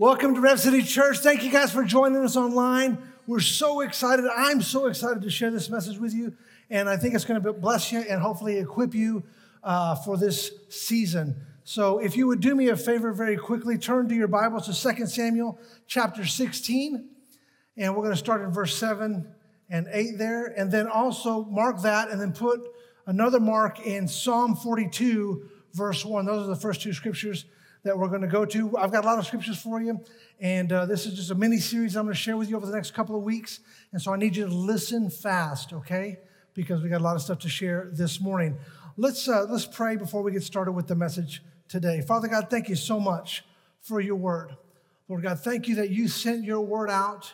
Welcome to Rev City Church. Thank you guys for joining us online. We're so excited. I'm so excited to share this message with you, and I think it's going to bless you and hopefully equip you uh, for this season. So, if you would do me a favor very quickly, turn to your Bibles to 2 Samuel chapter 16, and we're going to start in verse 7 and 8 there, and then also mark that, and then put another mark in Psalm 42, verse 1. Those are the first two scriptures that we're going to go to. I've got a lot of scriptures for you, and uh, this is just a mini series I'm going to share with you over the next couple of weeks. And so I need you to listen fast, okay? Because we got a lot of stuff to share this morning. Let's uh, let's pray before we get started with the message today. Father God, thank you so much for your word. Lord God, thank you that you sent your word out,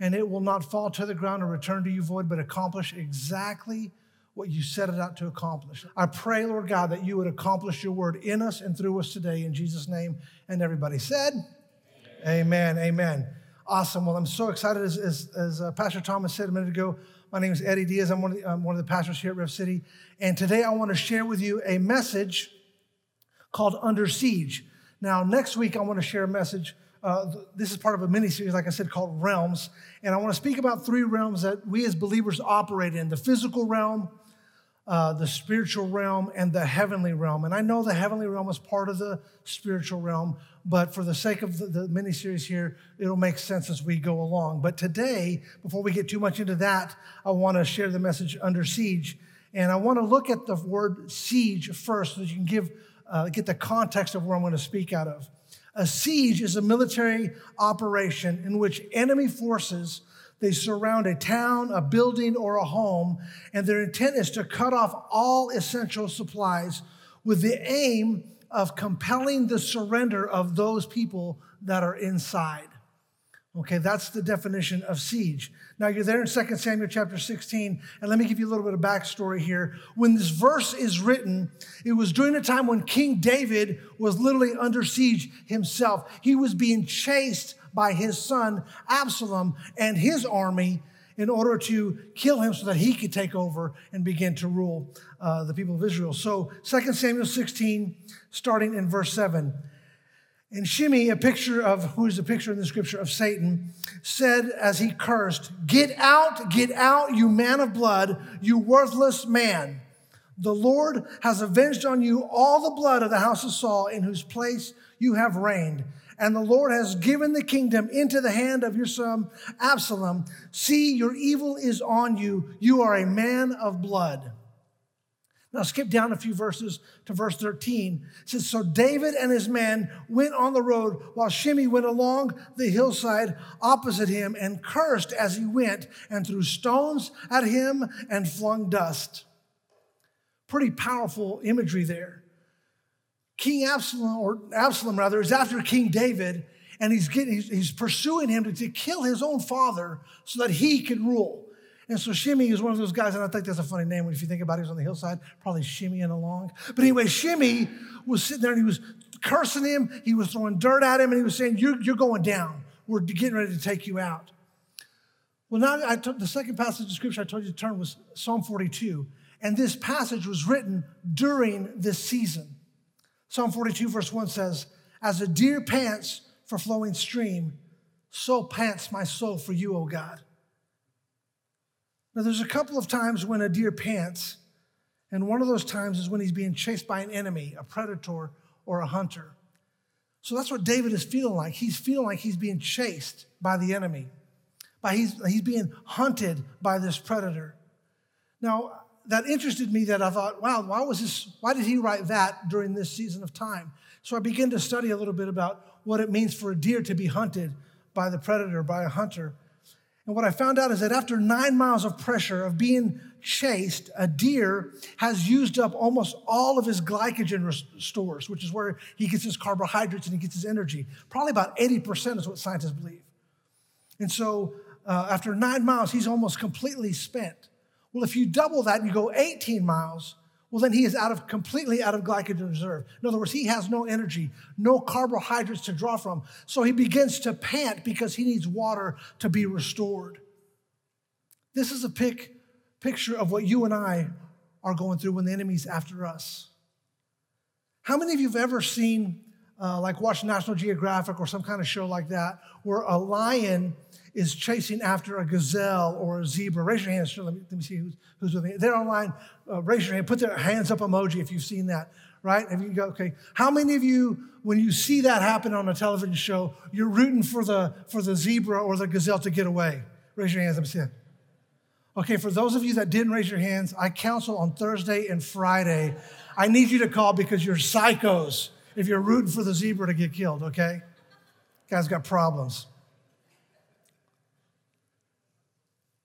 and it will not fall to the ground or return to you void, but accomplish exactly what you set it out to accomplish. I pray, Lord God, that you would accomplish your word in us and through us today in Jesus' name. And everybody said, Amen. Amen. Amen. Awesome. Well, I'm so excited. As, as, as uh, Pastor Thomas said a minute ago, my name is Eddie Diaz. I'm one, of the, I'm one of the pastors here at Rev City. And today I want to share with you a message called Under Siege. Now, next week, I want to share a message. Uh, this is part of a mini series, like I said, called Realms. And I want to speak about three realms that we as believers operate in the physical realm, uh, the spiritual realm and the heavenly realm. And I know the heavenly realm is part of the spiritual realm, but for the sake of the, the mini series here, it'll make sense as we go along. But today, before we get too much into that, I want to share the message under siege. And I want to look at the word siege first so that you can give, uh, get the context of where I'm going to speak out of. A siege is a military operation in which enemy forces they surround a town, a building, or a home, and their intent is to cut off all essential supplies with the aim of compelling the surrender of those people that are inside. Okay, that's the definition of siege. Now you're there in 2 Samuel chapter 16, and let me give you a little bit of backstory here. When this verse is written, it was during a time when King David was literally under siege himself. He was being chased by his son Absalom and his army in order to kill him so that he could take over and begin to rule uh, the people of Israel. So 2 Samuel 16, starting in verse 7. And Shimei, a picture of who is a picture in the scripture of Satan, said as he cursed, Get out, get out, you man of blood, you worthless man. The Lord has avenged on you all the blood of the house of Saul, in whose place you have reigned and the Lord has given the kingdom into the hand of your son Absalom. See, your evil is on you. You are a man of blood. Now, skip down a few verses to verse 13. It says, So David and his men went on the road while Shimei went along the hillside opposite him and cursed as he went and threw stones at him and flung dust. Pretty powerful imagery there. King Absalom, or Absalom rather, is after King David, and he's getting he's, pursuing him to, to, kill his own father so that he can rule. And so Shimei is one of those guys, and I think that's a funny name if you think about it. He was on the hillside, probably shimmying along. But anyway, Shimei was sitting there and he was cursing him. He was throwing dirt at him, and he was saying, "You're, you're going down. We're getting ready to take you out." Well, now I took the second passage of scripture I told you to turn was Psalm 42, and this passage was written during this season. Psalm 42, verse 1 says, As a deer pants for flowing stream, so pants my soul for you, O God. Now, there's a couple of times when a deer pants, and one of those times is when he's being chased by an enemy, a predator, or a hunter. So that's what David is feeling like. He's feeling like he's being chased by the enemy, by he's, he's being hunted by this predator. Now, that interested me that I thought, wow, why was this, why did he write that during this season of time? So I began to study a little bit about what it means for a deer to be hunted by the predator, by a hunter. And what I found out is that after nine miles of pressure of being chased, a deer has used up almost all of his glycogen stores, which is where he gets his carbohydrates and he gets his energy. Probably about 80% is what scientists believe. And so uh, after nine miles, he's almost completely spent. Well, if you double that and you go 18 miles, well, then he is out of completely out of glycogen reserve. In other words, he has no energy, no carbohydrates to draw from. So he begins to pant because he needs water to be restored. This is a pic, picture of what you and I are going through when the enemy's after us. How many of you have ever seen uh, like watch National Geographic or some kind of show like that, where a lion is chasing after a gazelle or a zebra. Raise your hands. Let me, let me see who's, who's with me. They're online. Uh, raise your hand. Put their hands up emoji if you've seen that, right? If you go, okay. How many of you, when you see that happen on a television show, you're rooting for the, for the zebra or the gazelle to get away? Raise your hands. Let me see. Okay, for those of you that didn't raise your hands, I counsel on Thursday and Friday. I need you to call because you're psychos if you're rooting for the zebra to get killed, okay? Guy's got problems.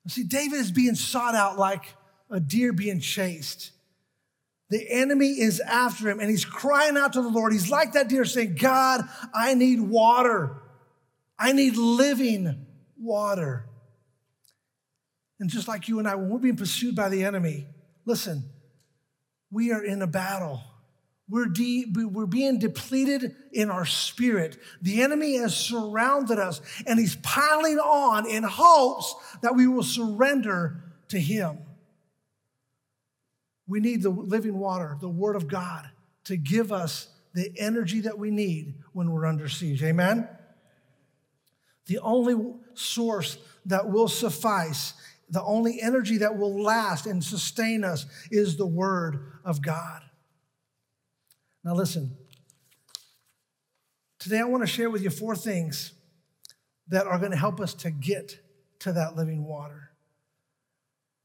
See, David is being sought out like a deer being chased. The enemy is after him and he's crying out to the Lord. He's like that deer saying, God, I need water. I need living water. And just like you and I, when we're being pursued by the enemy, listen, we are in a battle. We're, de- we're being depleted in our spirit. The enemy has surrounded us and he's piling on in hopes that we will surrender to him. We need the living water, the word of God, to give us the energy that we need when we're under siege. Amen? The only source that will suffice, the only energy that will last and sustain us is the word of God. Now, listen. Today, I want to share with you four things that are going to help us to get to that living water,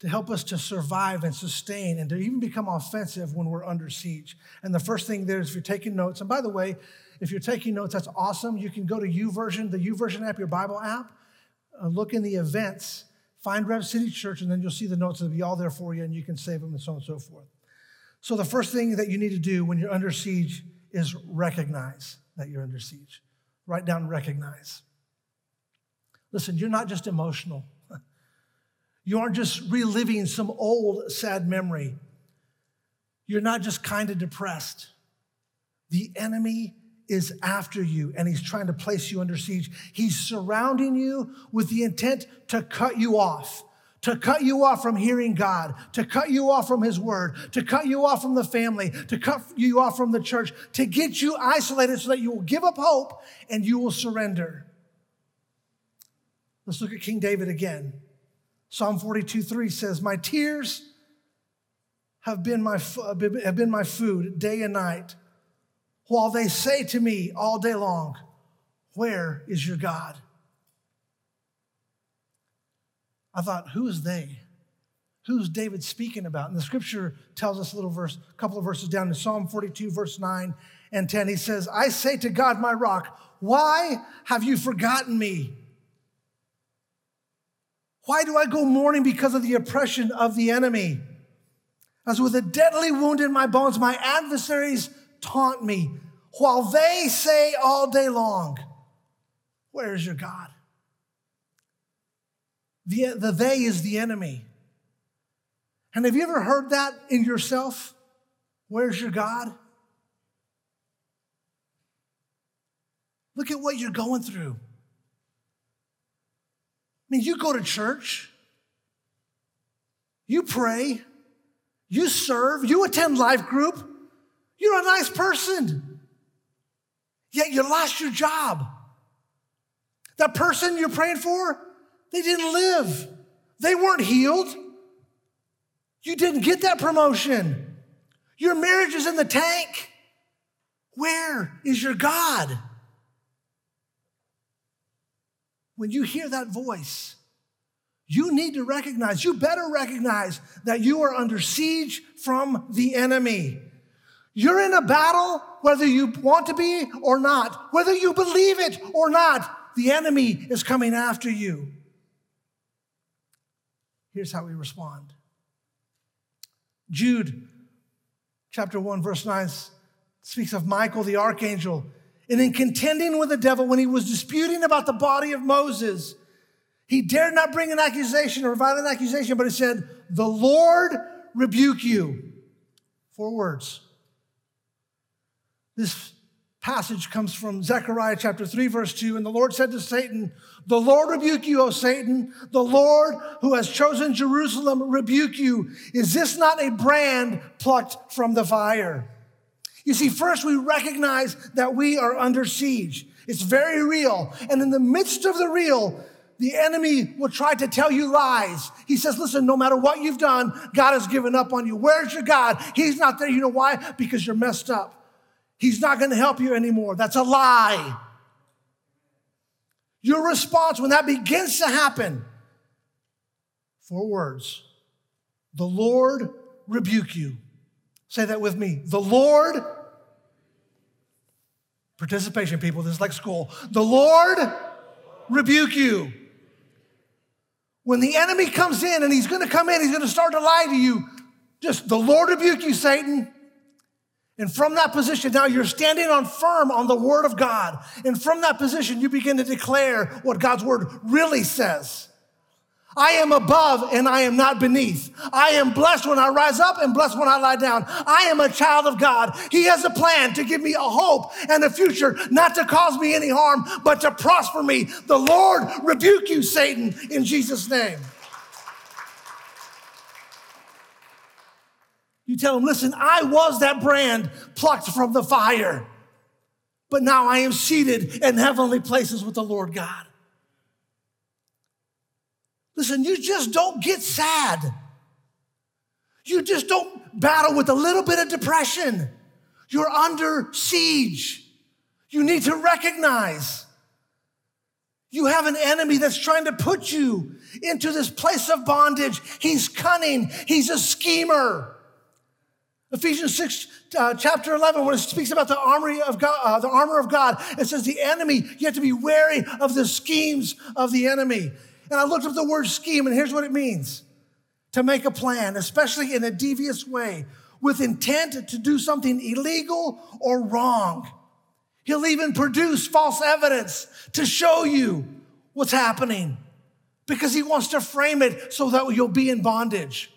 to help us to survive and sustain and to even become offensive when we're under siege. And the first thing there is if you're taking notes, and by the way, if you're taking notes, that's awesome. You can go to YouVersion, the YouVersion app, your Bible app, uh, look in the events, find Rev City Church, and then you'll see the notes. They'll be all there for you, and you can save them and so on and so forth. So, the first thing that you need to do when you're under siege is recognize that you're under siege. Write down recognize. Listen, you're not just emotional, you aren't just reliving some old sad memory. You're not just kind of depressed. The enemy is after you and he's trying to place you under siege. He's surrounding you with the intent to cut you off to cut you off from hearing God, to cut you off from His Word, to cut you off from the family, to cut you off from the church, to get you isolated so that you will give up hope and you will surrender. Let's look at King David again. Psalm 42 3 says, My tears have been my, uh, have been my food day and night, while they say to me all day long, Where is your God? I thought, who is they? Who's David speaking about? And the scripture tells us a little verse, a couple of verses down in Psalm 42, verse 9 and 10. He says, I say to God, my rock, why have you forgotten me? Why do I go mourning because of the oppression of the enemy? As with a deadly wound in my bones, my adversaries taunt me, while they say all day long, Where is your God? The, the they is the enemy. And have you ever heard that in yourself? Where's your God? Look at what you're going through. I mean, you go to church, you pray, you serve, you attend life group, you're a nice person, yet you lost your job. That person you're praying for, they didn't live. They weren't healed. You didn't get that promotion. Your marriage is in the tank. Where is your God? When you hear that voice, you need to recognize, you better recognize that you are under siege from the enemy. You're in a battle, whether you want to be or not, whether you believe it or not, the enemy is coming after you. Here's how we respond Jude chapter 1, verse 9 speaks of Michael the archangel. And in contending with the devil, when he was disputing about the body of Moses, he dared not bring an accusation or violent accusation, but he said, The Lord rebuke you. Four words. This passage comes from Zechariah chapter 3, verse 2. And the Lord said to Satan, The Lord rebuke you, O Satan. The Lord who has chosen Jerusalem rebuke you. Is this not a brand plucked from the fire? You see, first we recognize that we are under siege. It's very real. And in the midst of the real, the enemy will try to tell you lies. He says, listen, no matter what you've done, God has given up on you. Where's your God? He's not there. You know why? Because you're messed up. He's not going to help you anymore. That's a lie. Your response when that begins to happen, four words. The Lord rebuke you. Say that with me. The Lord, participation, people, this is like school. The Lord rebuke you. When the enemy comes in and he's going to come in, he's going to start to lie to you. Just the Lord rebuke you, Satan. And from that position, now you're standing on firm on the word of God. And from that position, you begin to declare what God's word really says. I am above and I am not beneath. I am blessed when I rise up and blessed when I lie down. I am a child of God. He has a plan to give me a hope and a future, not to cause me any harm, but to prosper me. The Lord rebuke you, Satan, in Jesus' name. You tell him, listen, I was that brand plucked from the fire, but now I am seated in heavenly places with the Lord God. Listen, you just don't get sad. You just don't battle with a little bit of depression. You're under siege. You need to recognize you have an enemy that's trying to put you into this place of bondage. He's cunning. He's a schemer. Ephesians 6, uh, chapter 11, when it speaks about the armory of God, uh, the armor of God, it says the enemy, you have to be wary of the schemes of the enemy. And I looked up the word scheme, and here's what it means to make a plan, especially in a devious way, with intent to do something illegal or wrong. He'll even produce false evidence to show you what's happening because he wants to frame it so that you'll be in bondage.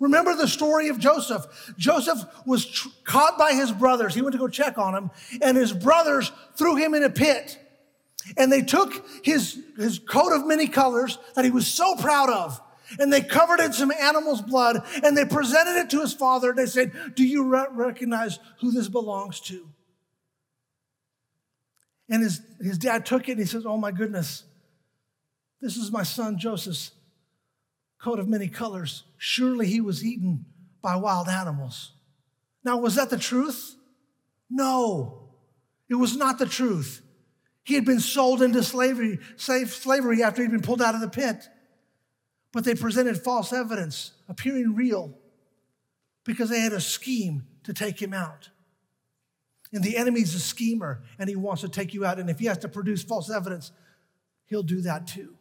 Remember the story of Joseph. Joseph was tr- caught by his brothers. He went to go check on him, and his brothers threw him in a pit. And they took his, his coat of many colors that he was so proud of, and they covered it in some animal's blood, and they presented it to his father. and They said, Do you re- recognize who this belongs to? And his, his dad took it and he says, Oh my goodness, this is my son Joseph's coat of many colors. Surely he was eaten by wild animals. Now, was that the truth? No, it was not the truth. He had been sold into slavery, slavery after he'd been pulled out of the pit. But they presented false evidence, appearing real, because they had a scheme to take him out. And the enemy's a schemer, and he wants to take you out. And if he has to produce false evidence, he'll do that too.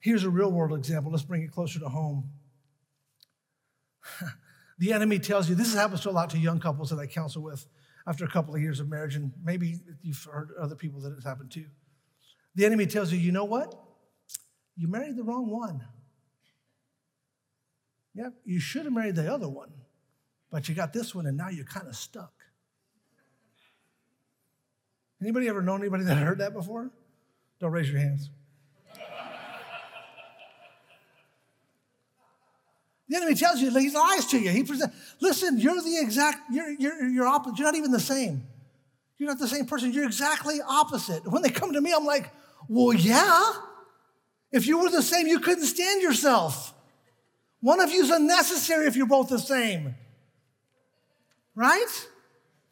Here's a real world example. Let's bring it closer to home. the enemy tells you this happens to a lot to young couples that I counsel with after a couple of years of marriage, and maybe you've heard other people that it's happened to. The enemy tells you, you know what? You married the wrong one. Yeah, you should have married the other one, but you got this one, and now you're kind of stuck. Anybody ever known anybody that heard that before? Don't raise your hands. The enemy tells you, he lies to you. He presents, listen, you're the exact, you're, you're, you're opposite. You're not even the same. You're not the same person. You're exactly opposite. When they come to me, I'm like, well, yeah. If you were the same, you couldn't stand yourself. One of you is unnecessary if you're both the same. Right?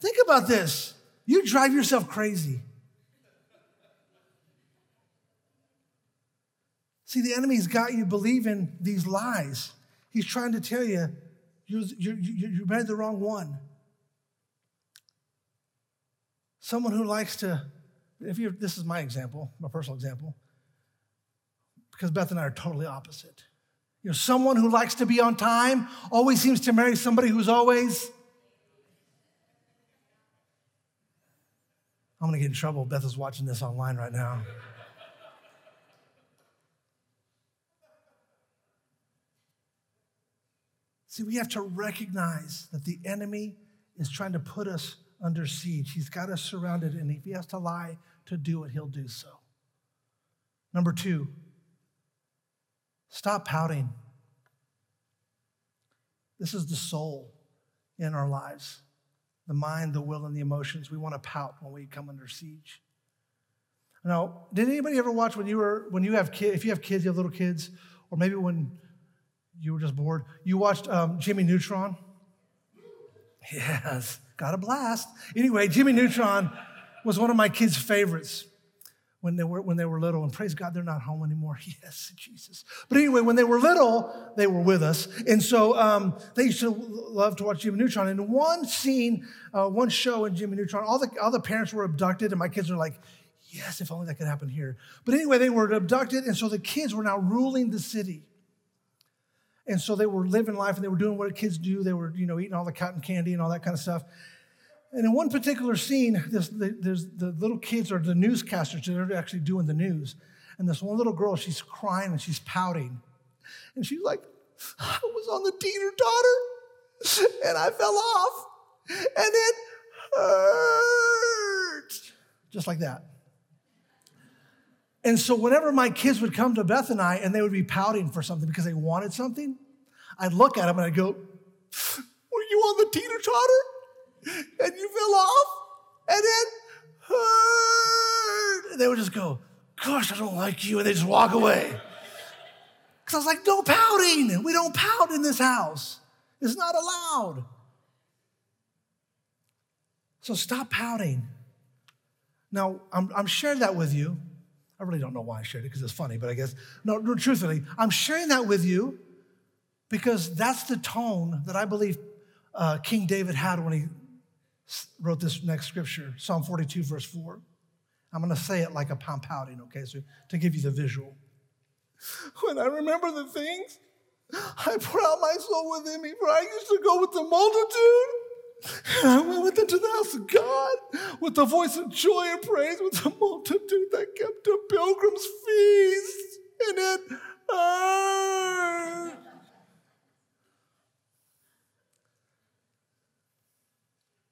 Think about this. You drive yourself crazy. See, the enemy's got you believing these lies. He's trying to tell you, you, you, you, you married the wrong one. Someone who likes to, if you this is my example, my personal example, because Beth and I are totally opposite. You know, someone who likes to be on time always seems to marry somebody who's always. I'm gonna get in trouble. Beth is watching this online right now. See, we have to recognize that the enemy is trying to put us under siege. He's got us surrounded, and if he has to lie to do it, he'll do so. Number two, stop pouting. This is the soul in our lives the mind, the will, and the emotions. We want to pout when we come under siege. Now, did anybody ever watch when you were when you have kids? If you have kids, you have little kids, or maybe when you were just bored, you watched um, Jimmy Neutron. Yes, got a blast. Anyway, Jimmy Neutron was one of my kids' favorites when they were when they were little and praise god they're not home anymore. Yes jesus. But anyway when they were little they were with us. And so um, they used to love to watch jimmy neutron. And one scene uh, one show in jimmy neutron all the, all the parents were abducted and my kids were like yes if only that could happen here. But anyway they were abducted and so the kids were now ruling the city and so they were living life and they were doing what kids do they were you know eating all the cotton candy and all that kind of stuff and in one particular scene, there's the, the little kids are the newscasters, they're actually doing the news. And this one little girl, she's crying and she's pouting. And she's like, I was on the teeter totter and I fell off and it hurt. Just like that. And so whenever my kids would come to Beth and I and they would be pouting for something because they wanted something, I'd look at them and I'd go, Were you on the teeter totter? and you fell off and then hurt. And they would just go, Gosh, I don't like you. And they just walk away. Because I was like, No pouting. We don't pout in this house, it's not allowed. So stop pouting. Now, I'm, I'm sharing that with you. I really don't know why I shared it because it's funny, but I guess, no, no, truthfully, I'm sharing that with you because that's the tone that I believe uh, King David had when he wrote this next scripture, Psalm 42, verse 4. I'm going to say it like a palm pouting, okay, so to give you the visual. When I remember the things, I pour out my soul within me, for I used to go with the multitude. And I went into the house of God with the voice of joy and praise, with the multitude that kept a pilgrim's feast. And it hurt.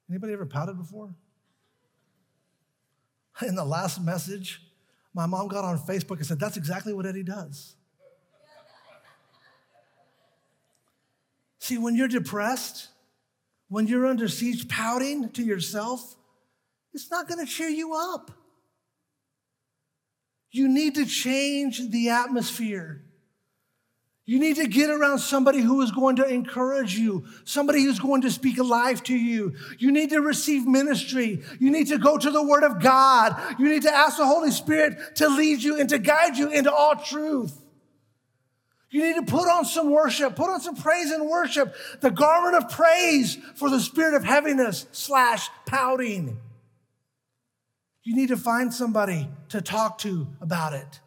Anybody ever pouted before? In the last message, my mom got on Facebook and said, That's exactly what Eddie does. See, when you're depressed, when you're under siege, pouting to yourself, it's not going to cheer you up. You need to change the atmosphere. You need to get around somebody who is going to encourage you, somebody who's going to speak life to you. You need to receive ministry. You need to go to the Word of God. You need to ask the Holy Spirit to lead you and to guide you into all truth. You need to put on some worship, put on some praise and worship, the garment of praise for the spirit of heaviness slash pouting. You need to find somebody to talk to about it.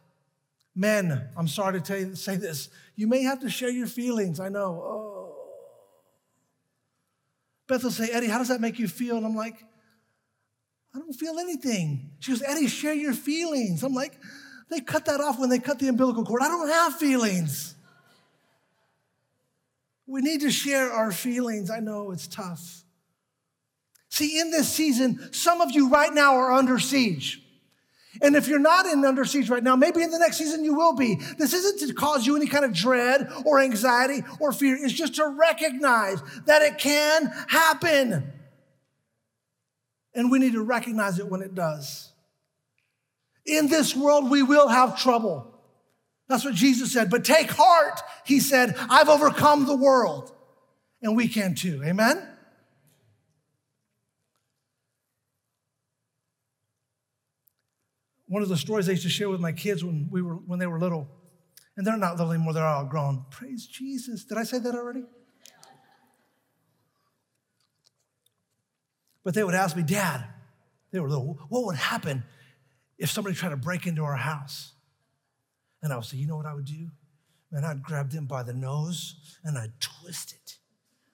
Men, I'm sorry to tell you, say this. You may have to share your feelings. I know. Oh. Beth will say, Eddie, how does that make you feel? And I'm like, I don't feel anything. She goes, Eddie, share your feelings. I'm like, they cut that off when they cut the umbilical cord. I don't have feelings. We need to share our feelings. I know it's tough. See, in this season, some of you right now are under siege. And if you're not in under siege right now, maybe in the next season you will be. This isn't to cause you any kind of dread or anxiety or fear. It's just to recognize that it can happen. And we need to recognize it when it does. In this world, we will have trouble. That's what Jesus said. But take heart, he said, I've overcome the world. And we can too. Amen? one of the stories I used to share with my kids when, we were, when they were little, and they're not little anymore, they're all grown. Praise Jesus. Did I say that already? But they would ask me, Dad, they were little, what would happen if somebody tried to break into our house? And I would say, you know what I would do? And I'd grab them by the nose and I'd twist it.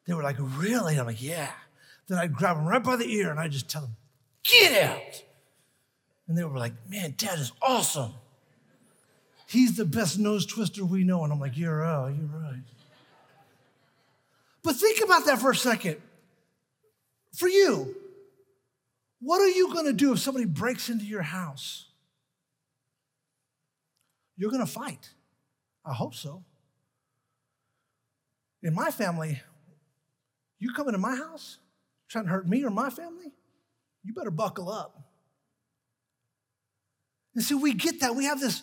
They were like, really? I'm like, yeah. Then I'd grab them right by the ear and I'd just tell them, get out. And they were like, man, dad is awesome. He's the best nose twister we know. And I'm like, you're right, you're right. But think about that for a second. For you, what are you going to do if somebody breaks into your house? You're going to fight. I hope so. In my family, You coming to my house trying to hurt me or my family? You better buckle up. And see, we get that. We have this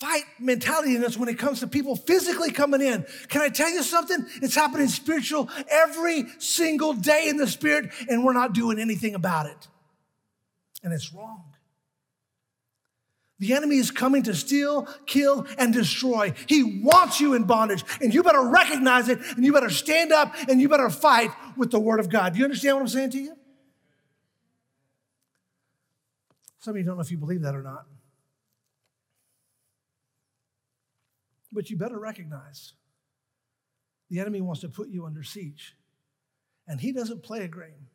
fight mentality in us when it comes to people physically coming in. Can I tell you something? It's happening spiritual every single day in the spirit, and we're not doing anything about it. And it's wrong. The enemy is coming to steal, kill, and destroy. He wants you in bondage, and you better recognize it, and you better stand up, and you better fight with the word of God. Do you understand what I'm saying to you? Some of you don't know if you believe that or not. But you better recognize the enemy wants to put you under siege. And he doesn't play a game.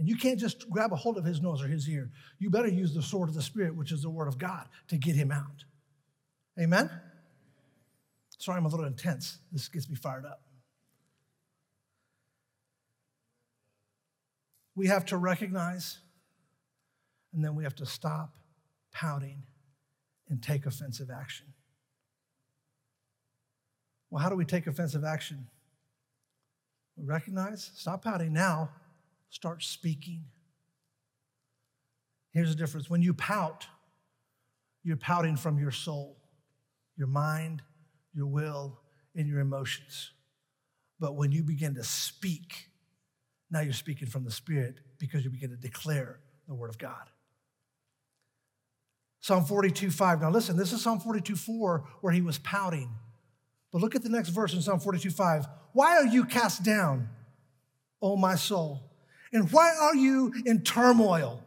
And you can't just grab a hold of his nose or his ear. You better use the sword of the Spirit, which is the word of God, to get him out. Amen? Sorry, I'm a little intense. This gets me fired up. We have to recognize, and then we have to stop pouting and take offensive action. Well, how do we take offensive action? We recognize, stop pouting now, start speaking. Here's the difference when you pout, you're pouting from your soul, your mind, your will, and your emotions. But when you begin to speak, now you're speaking from the Spirit because you begin to declare the Word of God. Psalm 42 5. Now listen, this is Psalm 42 4 where he was pouting. But look at the next verse in Psalm 42 5. Why are you cast down, O my soul? And why are you in turmoil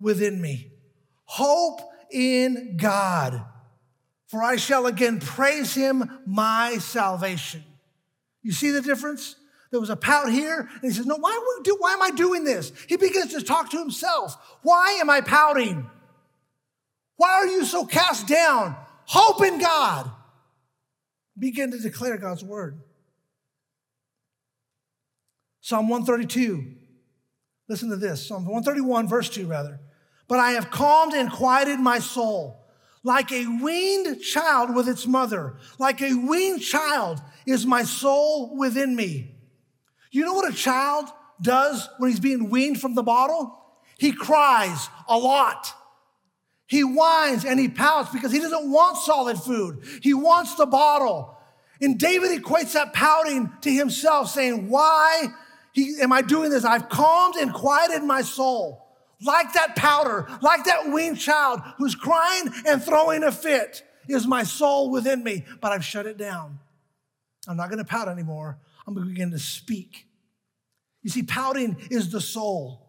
within me? Hope in God, for I shall again praise him, my salvation. You see the difference? There was a pout here, and he says, No, why, do, why am I doing this? He begins to talk to himself. Why am I pouting? Why are you so cast down? Hope in God. Begin to declare God's word. Psalm 132. Listen to this Psalm 131, verse 2, rather. But I have calmed and quieted my soul like a weaned child with its mother. Like a weaned child is my soul within me. You know what a child does when he's being weaned from the bottle? He cries a lot. He whines and he pouts because he doesn't want solid food. He wants the bottle. And David equates that pouting to himself, saying, Why he, am I doing this? I've calmed and quieted my soul. Like that powder, like that weaned child who's crying and throwing a fit, is my soul within me, but I've shut it down. I'm not going to pout anymore. I'm going to begin to speak. You see, pouting is the soul,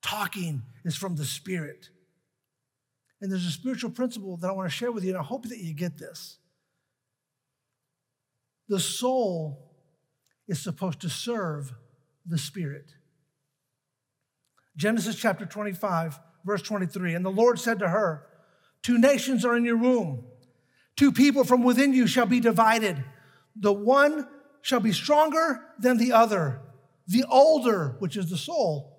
talking is from the spirit. And there's a spiritual principle that I want to share with you, and I hope that you get this. The soul is supposed to serve the spirit. Genesis chapter 25, verse 23. And the Lord said to her, Two nations are in your womb, two people from within you shall be divided. The one shall be stronger than the other. The older, which is the soul,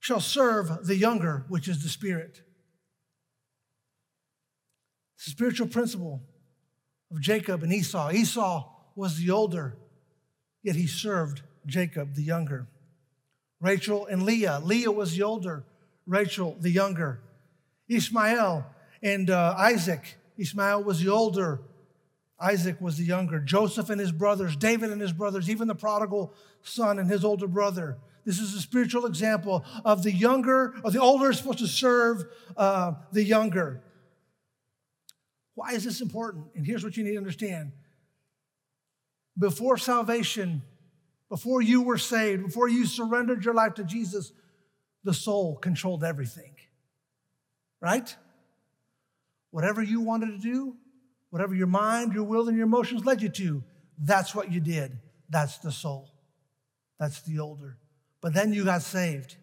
shall serve the younger, which is the spirit. A spiritual principle of Jacob and Esau. Esau was the older, yet he served Jacob the younger. Rachel and Leah. Leah was the older, Rachel the younger. Ishmael and uh, Isaac. Ishmael was the older, Isaac was the younger. Joseph and his brothers, David and his brothers, even the prodigal son and his older brother. This is a spiritual example of the younger, or the older is supposed to serve uh, the younger. Why is this important? And here's what you need to understand. Before salvation, before you were saved, before you surrendered your life to Jesus, the soul controlled everything. Right? Whatever you wanted to do, whatever your mind, your will, and your emotions led you to, that's what you did. That's the soul. That's the older. But then you got saved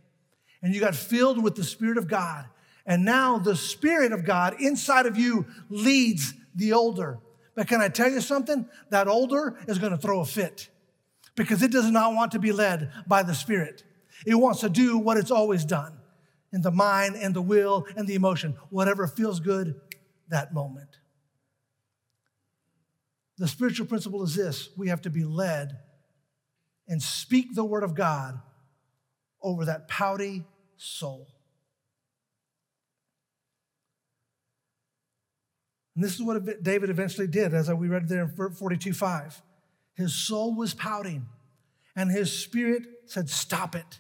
and you got filled with the Spirit of God. And now the Spirit of God inside of you leads the older. But can I tell you something? That older is going to throw a fit because it does not want to be led by the Spirit. It wants to do what it's always done in the mind and the will and the emotion, whatever feels good that moment. The spiritual principle is this we have to be led and speak the word of God over that pouty soul. And this is what David eventually did, as we read there in 42 5. His soul was pouting, and his spirit said, Stop it.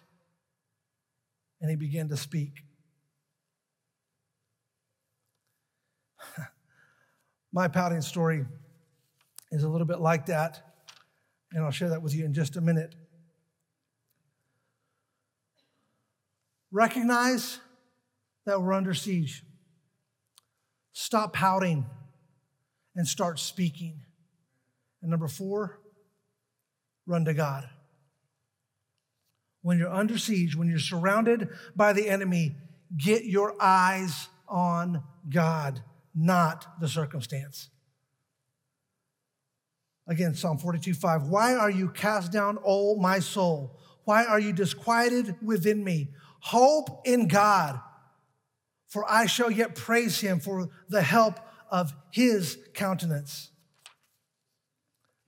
And he began to speak. My pouting story is a little bit like that, and I'll share that with you in just a minute. Recognize that we're under siege. Stop pouting and start speaking. And number four, run to God. When you're under siege, when you're surrounded by the enemy, get your eyes on God, not the circumstance. Again, Psalm 42 5. Why are you cast down, O my soul? Why are you disquieted within me? Hope in God, for I shall yet praise him for the help of his countenance.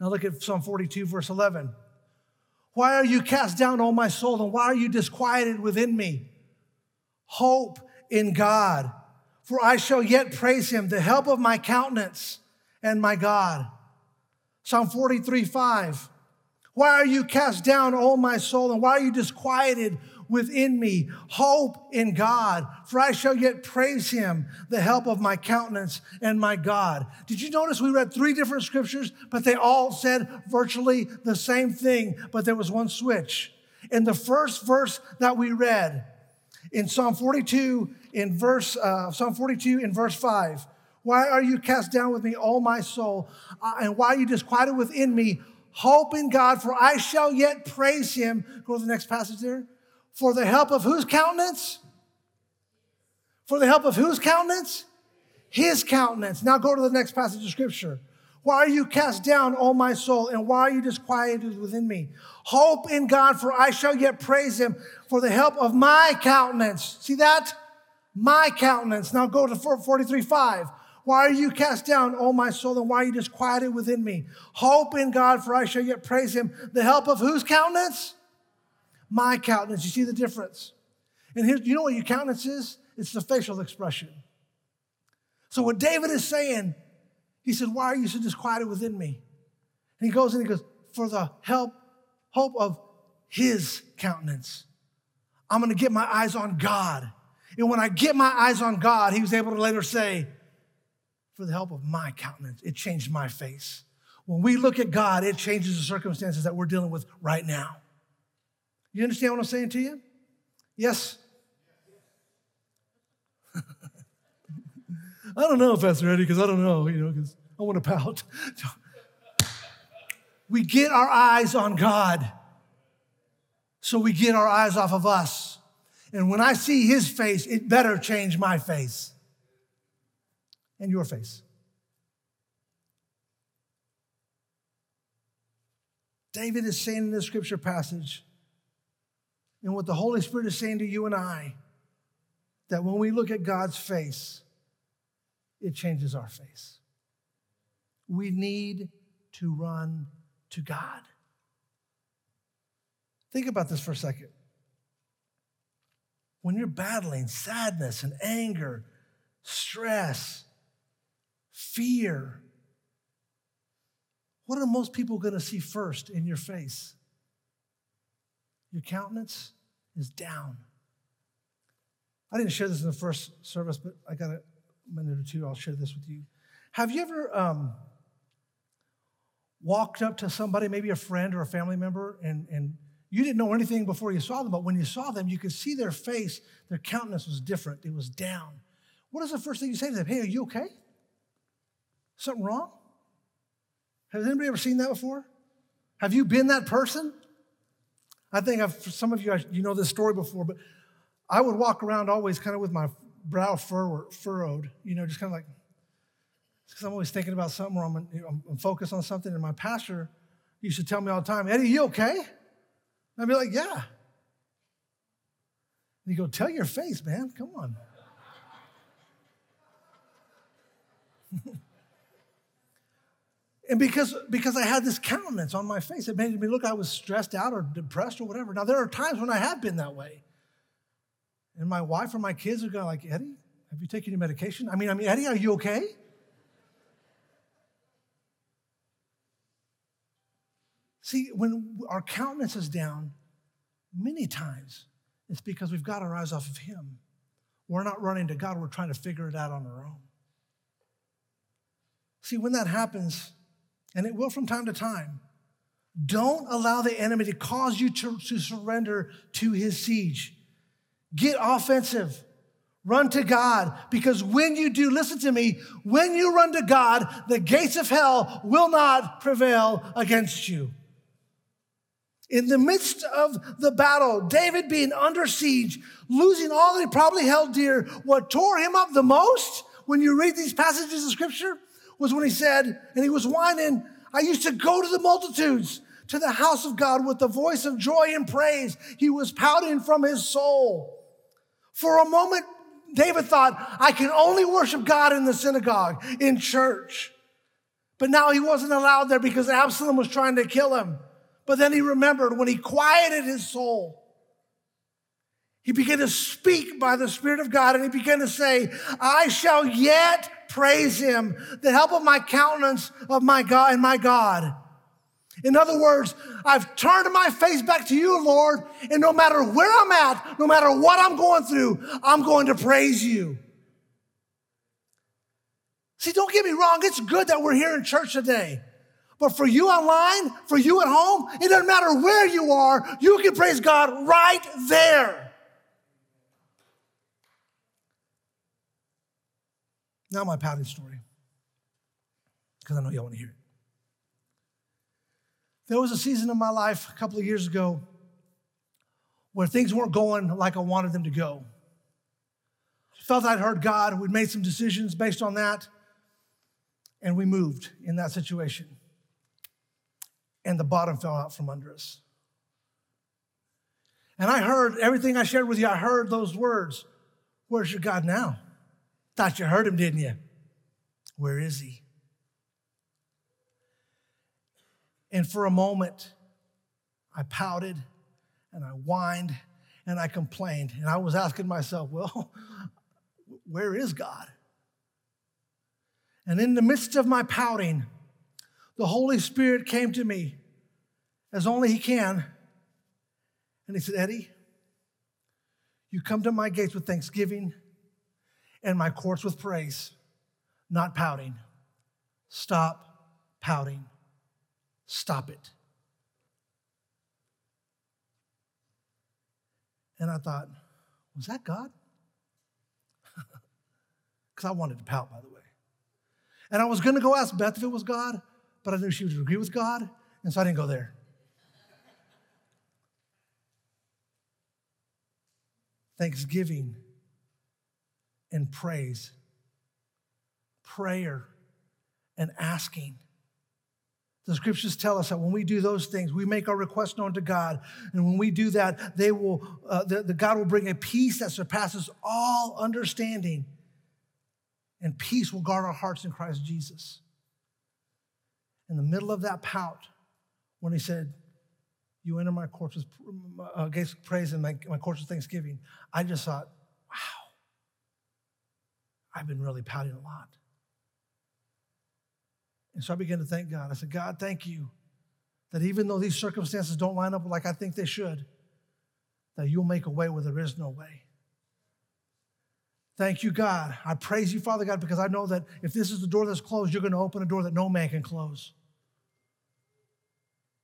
Now look at Psalm 42, verse 11. Why are you cast down, O my soul, and why are you disquieted within me? Hope in God, for I shall yet praise him, the help of my countenance and my God. Psalm 43, 5. Why are you cast down, O my soul, and why are you disquieted within me. Hope in God, for I shall yet praise him, the help of my countenance and my God. Did you notice we read three different scriptures, but they all said virtually the same thing, but there was one switch. In the first verse that we read, in Psalm 42, in verse, uh, Psalm 42 in verse 5, why are you cast down with me, O my soul? Uh, and why are you disquieted within me? Hope in God, for I shall yet praise him. Go to the next passage there. For the help of whose countenance? For the help of whose countenance? His countenance. Now go to the next passage of scripture. Why are you cast down, O my soul, and why are you disquieted within me? Hope in God, for I shall yet praise him for the help of my countenance. See that? My countenance. Now go to 43 5. Why are you cast down, O my soul, and why are you disquieted within me? Hope in God, for I shall yet praise him. The help of whose countenance? My countenance. You see the difference? And here's, you know what your countenance is? It's the facial expression. So what David is saying, he said, Why are you so disquieted within me? And he goes and he goes, For the help, hope of his countenance. I'm gonna get my eyes on God. And when I get my eyes on God, he was able to later say, For the help of my countenance, it changed my face. When we look at God, it changes the circumstances that we're dealing with right now. You understand what I'm saying to you? Yes? I don't know if that's ready because I don't know, you know, because I want to pout. we get our eyes on God. So we get our eyes off of us. And when I see his face, it better change my face and your face. David is saying in this scripture passage, and what the Holy Spirit is saying to you and I that when we look at God's face, it changes our face. We need to run to God. Think about this for a second. When you're battling sadness and anger, stress, fear, what are most people going to see first in your face? Your countenance is down. I didn't share this in the first service, but I got a minute or two. I'll share this with you. Have you ever um, walked up to somebody, maybe a friend or a family member, and, and you didn't know anything before you saw them, but when you saw them, you could see their face, their countenance was different. It was down. What is the first thing you say to them? Hey, are you okay? Something wrong? Has anybody ever seen that before? Have you been that person? I think I've, for some of you, you know this story before, but I would walk around always kind of with my brow fur, furrowed, you know, just kind of like, because I'm always thinking about something or I'm, you know, I'm, focused on something. And my pastor used to tell me all the time, Eddie, you okay? And I'd be like, yeah. And he'd go, tell your face, man, come on. And because, because I had this countenance on my face, it made me look I was stressed out or depressed or whatever. Now, there are times when I have been that way. And my wife or my kids are going like, Eddie, have you taken your medication? I mean, I mean, Eddie, are you okay? See, when our countenance is down, many times it's because we've got our eyes off of Him. We're not running to God, we're trying to figure it out on our own. See, when that happens, and it will from time to time, don't allow the enemy to cause you to, to surrender to his siege. Get offensive. Run to God because when you do, listen to me, when you run to God, the gates of hell will not prevail against you. In the midst of the battle, David being under siege, losing all that he probably held dear, what tore him up the most when you read these passages of scripture was when he said, and he was whining, I used to go to the multitudes, to the house of God with the voice of joy and praise. He was pouting from his soul. For a moment, David thought, I can only worship God in the synagogue, in church. But now he wasn't allowed there because Absalom was trying to kill him. But then he remembered when he quieted his soul, he began to speak by the Spirit of God and he began to say, I shall yet praise him, the help of my countenance of my God and my God. In other words, I've turned my face back to you, Lord, and no matter where I'm at, no matter what I'm going through, I'm going to praise you. See, don't get me wrong, it's good that we're here in church today. But for you online, for you at home, it doesn't matter where you are, you can praise God right there. Now, my pouting story, because I know y'all want to hear it. There was a season of my life a couple of years ago where things weren't going like I wanted them to go. I felt I'd heard God. We'd made some decisions based on that, and we moved in that situation. And the bottom fell out from under us. And I heard everything I shared with you, I heard those words Where's your God now? Thought you heard him, didn't you? Where is he? And for a moment, I pouted and I whined and I complained. And I was asking myself, well, where is God? And in the midst of my pouting, the Holy Spirit came to me as only He can. And He said, Eddie, you come to my gates with thanksgiving and my courts with praise, not pouting. Stop pouting. Stop it. And I thought, was that God? Because I wanted to pout, by the way. And I was going to go ask Beth if it was God, but I knew she would agree with God, and so I didn't go there. Thanksgiving and praise, prayer and asking the scriptures tell us that when we do those things, we make our request known to God. And when we do that, they will, uh, the, the God will bring a peace that surpasses all understanding. And peace will guard our hearts in Christ Jesus. In the middle of that pout, when he said, You enter my courts with uh, praise and my, my courts with thanksgiving, I just thought, Wow, I've been really pouting a lot. And so I began to thank God. I said, God, thank you that even though these circumstances don't line up like I think they should, that you'll make a way where there is no way. Thank you, God. I praise you, Father God, because I know that if this is the door that's closed, you're going to open a door that no man can close.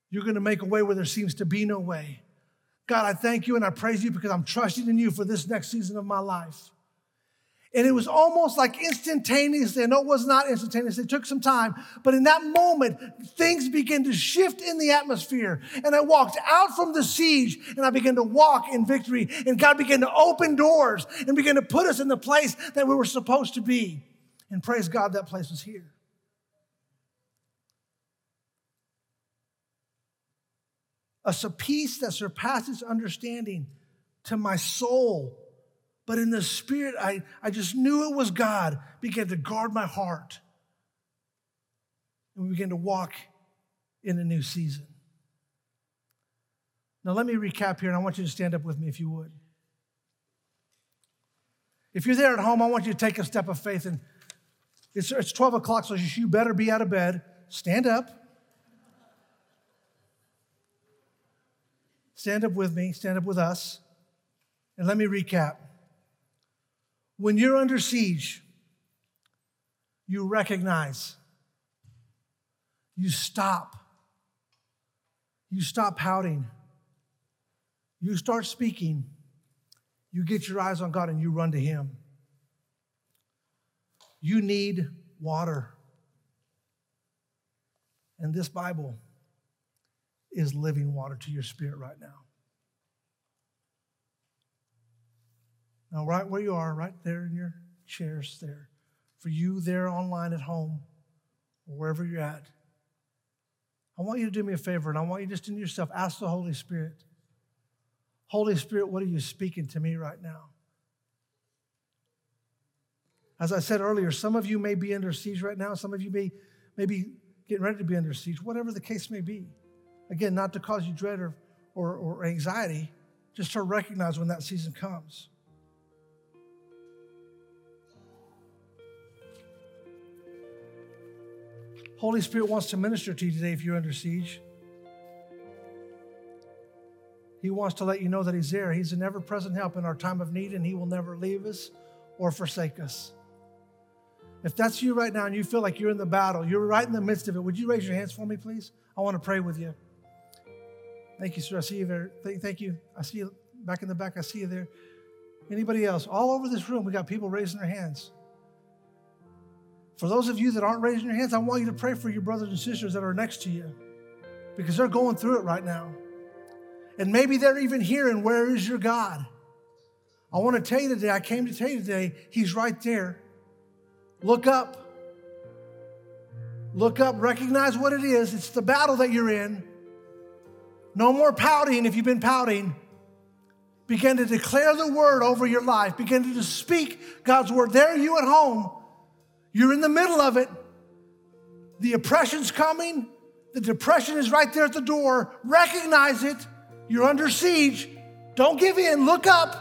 You're going to make a way where there seems to be no way. God, I thank you and I praise you because I'm trusting in you for this next season of my life. And it was almost like instantaneously. I know it was not instantaneous, it took some time. But in that moment, things began to shift in the atmosphere. And I walked out from the siege and I began to walk in victory. And God began to open doors and began to put us in the place that we were supposed to be. And praise God, that place was here. A peace that surpasses understanding to my soul but in the spirit, I, I just knew it was God, began to guard my heart. and we began to walk in a new season. Now, let me recap here, and I want you to stand up with me if you would. If you're there at home, I want you to take a step of faith. And it's, it's 12 o'clock, so you better be out of bed. Stand up. Stand up with me, stand up with us. And let me recap. When you're under siege, you recognize, you stop, you stop pouting, you start speaking you get your eyes on God and you run to Him. You need water. And this Bible is living water to your spirit right now. Now, right where you are, right there in your chairs, there, for you there online at home or wherever you're at, I want you to do me a favor and I want you just in yourself ask the Holy Spirit Holy Spirit, what are you speaking to me right now? As I said earlier, some of you may be under siege right now. Some of you may, may be getting ready to be under siege, whatever the case may be. Again, not to cause you dread or, or, or anxiety, just to recognize when that season comes. Holy Spirit wants to minister to you today if you're under siege. He wants to let you know that He's there. He's an ever present help in our time of need, and He will never leave us or forsake us. If that's you right now and you feel like you're in the battle, you're right in the midst of it, would you raise your hands for me, please? I want to pray with you. Thank you, sir. I see you there. Thank you. I see you back in the back. I see you there. Anybody else? All over this room, we got people raising their hands. For those of you that aren't raising your hands, I want you to pray for your brothers and sisters that are next to you because they're going through it right now. And maybe they're even hearing, Where is your God? I want to tell you today, I came to tell you today, He's right there. Look up. Look up, recognize what it is. It's the battle that you're in. No more pouting if you've been pouting. Begin to declare the word over your life. Begin to speak God's word. There, you at home, you're in the middle of it. The oppression's coming. The depression is right there at the door. Recognize it. You're under siege. Don't give in. Look up.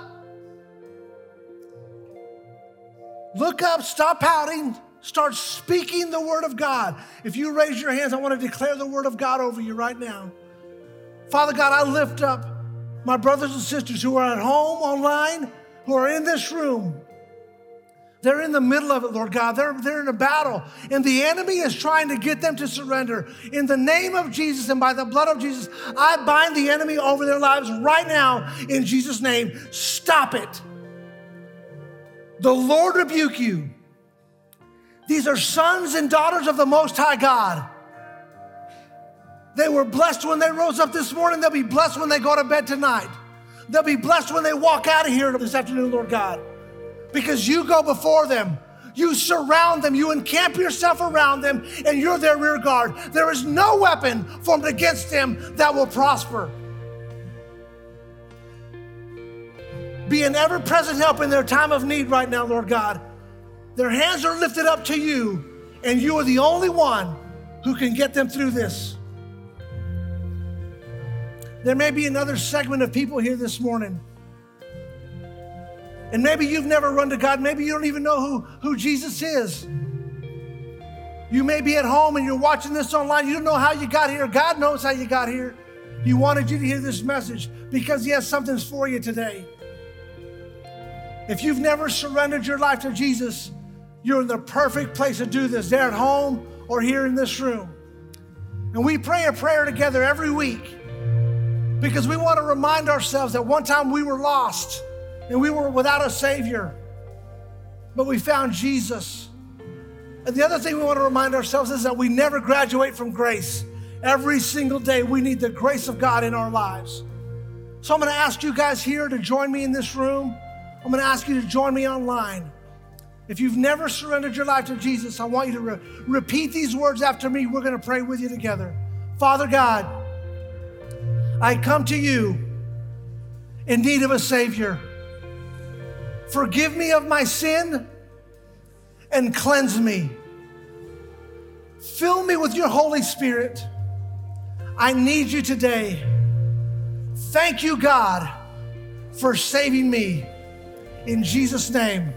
Look up. Stop pouting. Start speaking the word of God. If you raise your hands, I want to declare the word of God over you right now. Father God, I lift up my brothers and sisters who are at home, online, who are in this room. They're in the middle of it, Lord God. They're, they're in a battle, and the enemy is trying to get them to surrender. In the name of Jesus and by the blood of Jesus, I bind the enemy over their lives right now in Jesus' name. Stop it. The Lord rebuke you. These are sons and daughters of the Most High God. They were blessed when they rose up this morning. They'll be blessed when they go to bed tonight. They'll be blessed when they walk out of here this afternoon, Lord God because you go before them. You surround them, you encamp yourself around them, and you're their rear guard. There is no weapon formed against them that will prosper. Be an ever present help in their time of need right now, Lord God. Their hands are lifted up to you, and you are the only one who can get them through this. There may be another segment of people here this morning and maybe you've never run to God. Maybe you don't even know who, who Jesus is. You may be at home and you're watching this online. You don't know how you got here. God knows how you got here. He wanted you to hear this message because He has something for you today. If you've never surrendered your life to Jesus, you're in the perfect place to do this, there at home or here in this room. And we pray a prayer together every week because we want to remind ourselves that one time we were lost and we were without a Savior, but we found Jesus. And the other thing we want to remind ourselves is that we never graduate from grace. Every single day, we need the grace of God in our lives. So I'm going to ask you guys here to join me in this room. I'm going to ask you to join me online. If you've never surrendered your life to Jesus, I want you to re- repeat these words after me. We're going to pray with you together. Father God, I come to you in need of a Savior. Forgive me of my sin and cleanse me. Fill me with your Holy Spirit. I need you today. Thank you, God, for saving me. In Jesus' name,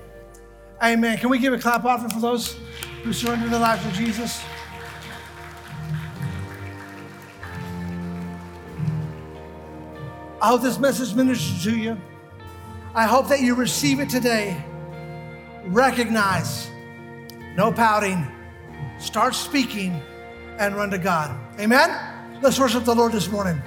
amen. Can we give a clap offering for those who surrender their lives to Jesus? I hope this message ministers to you. I hope that you receive it today. Recognize, no pouting, start speaking, and run to God. Amen? Let's worship the Lord this morning.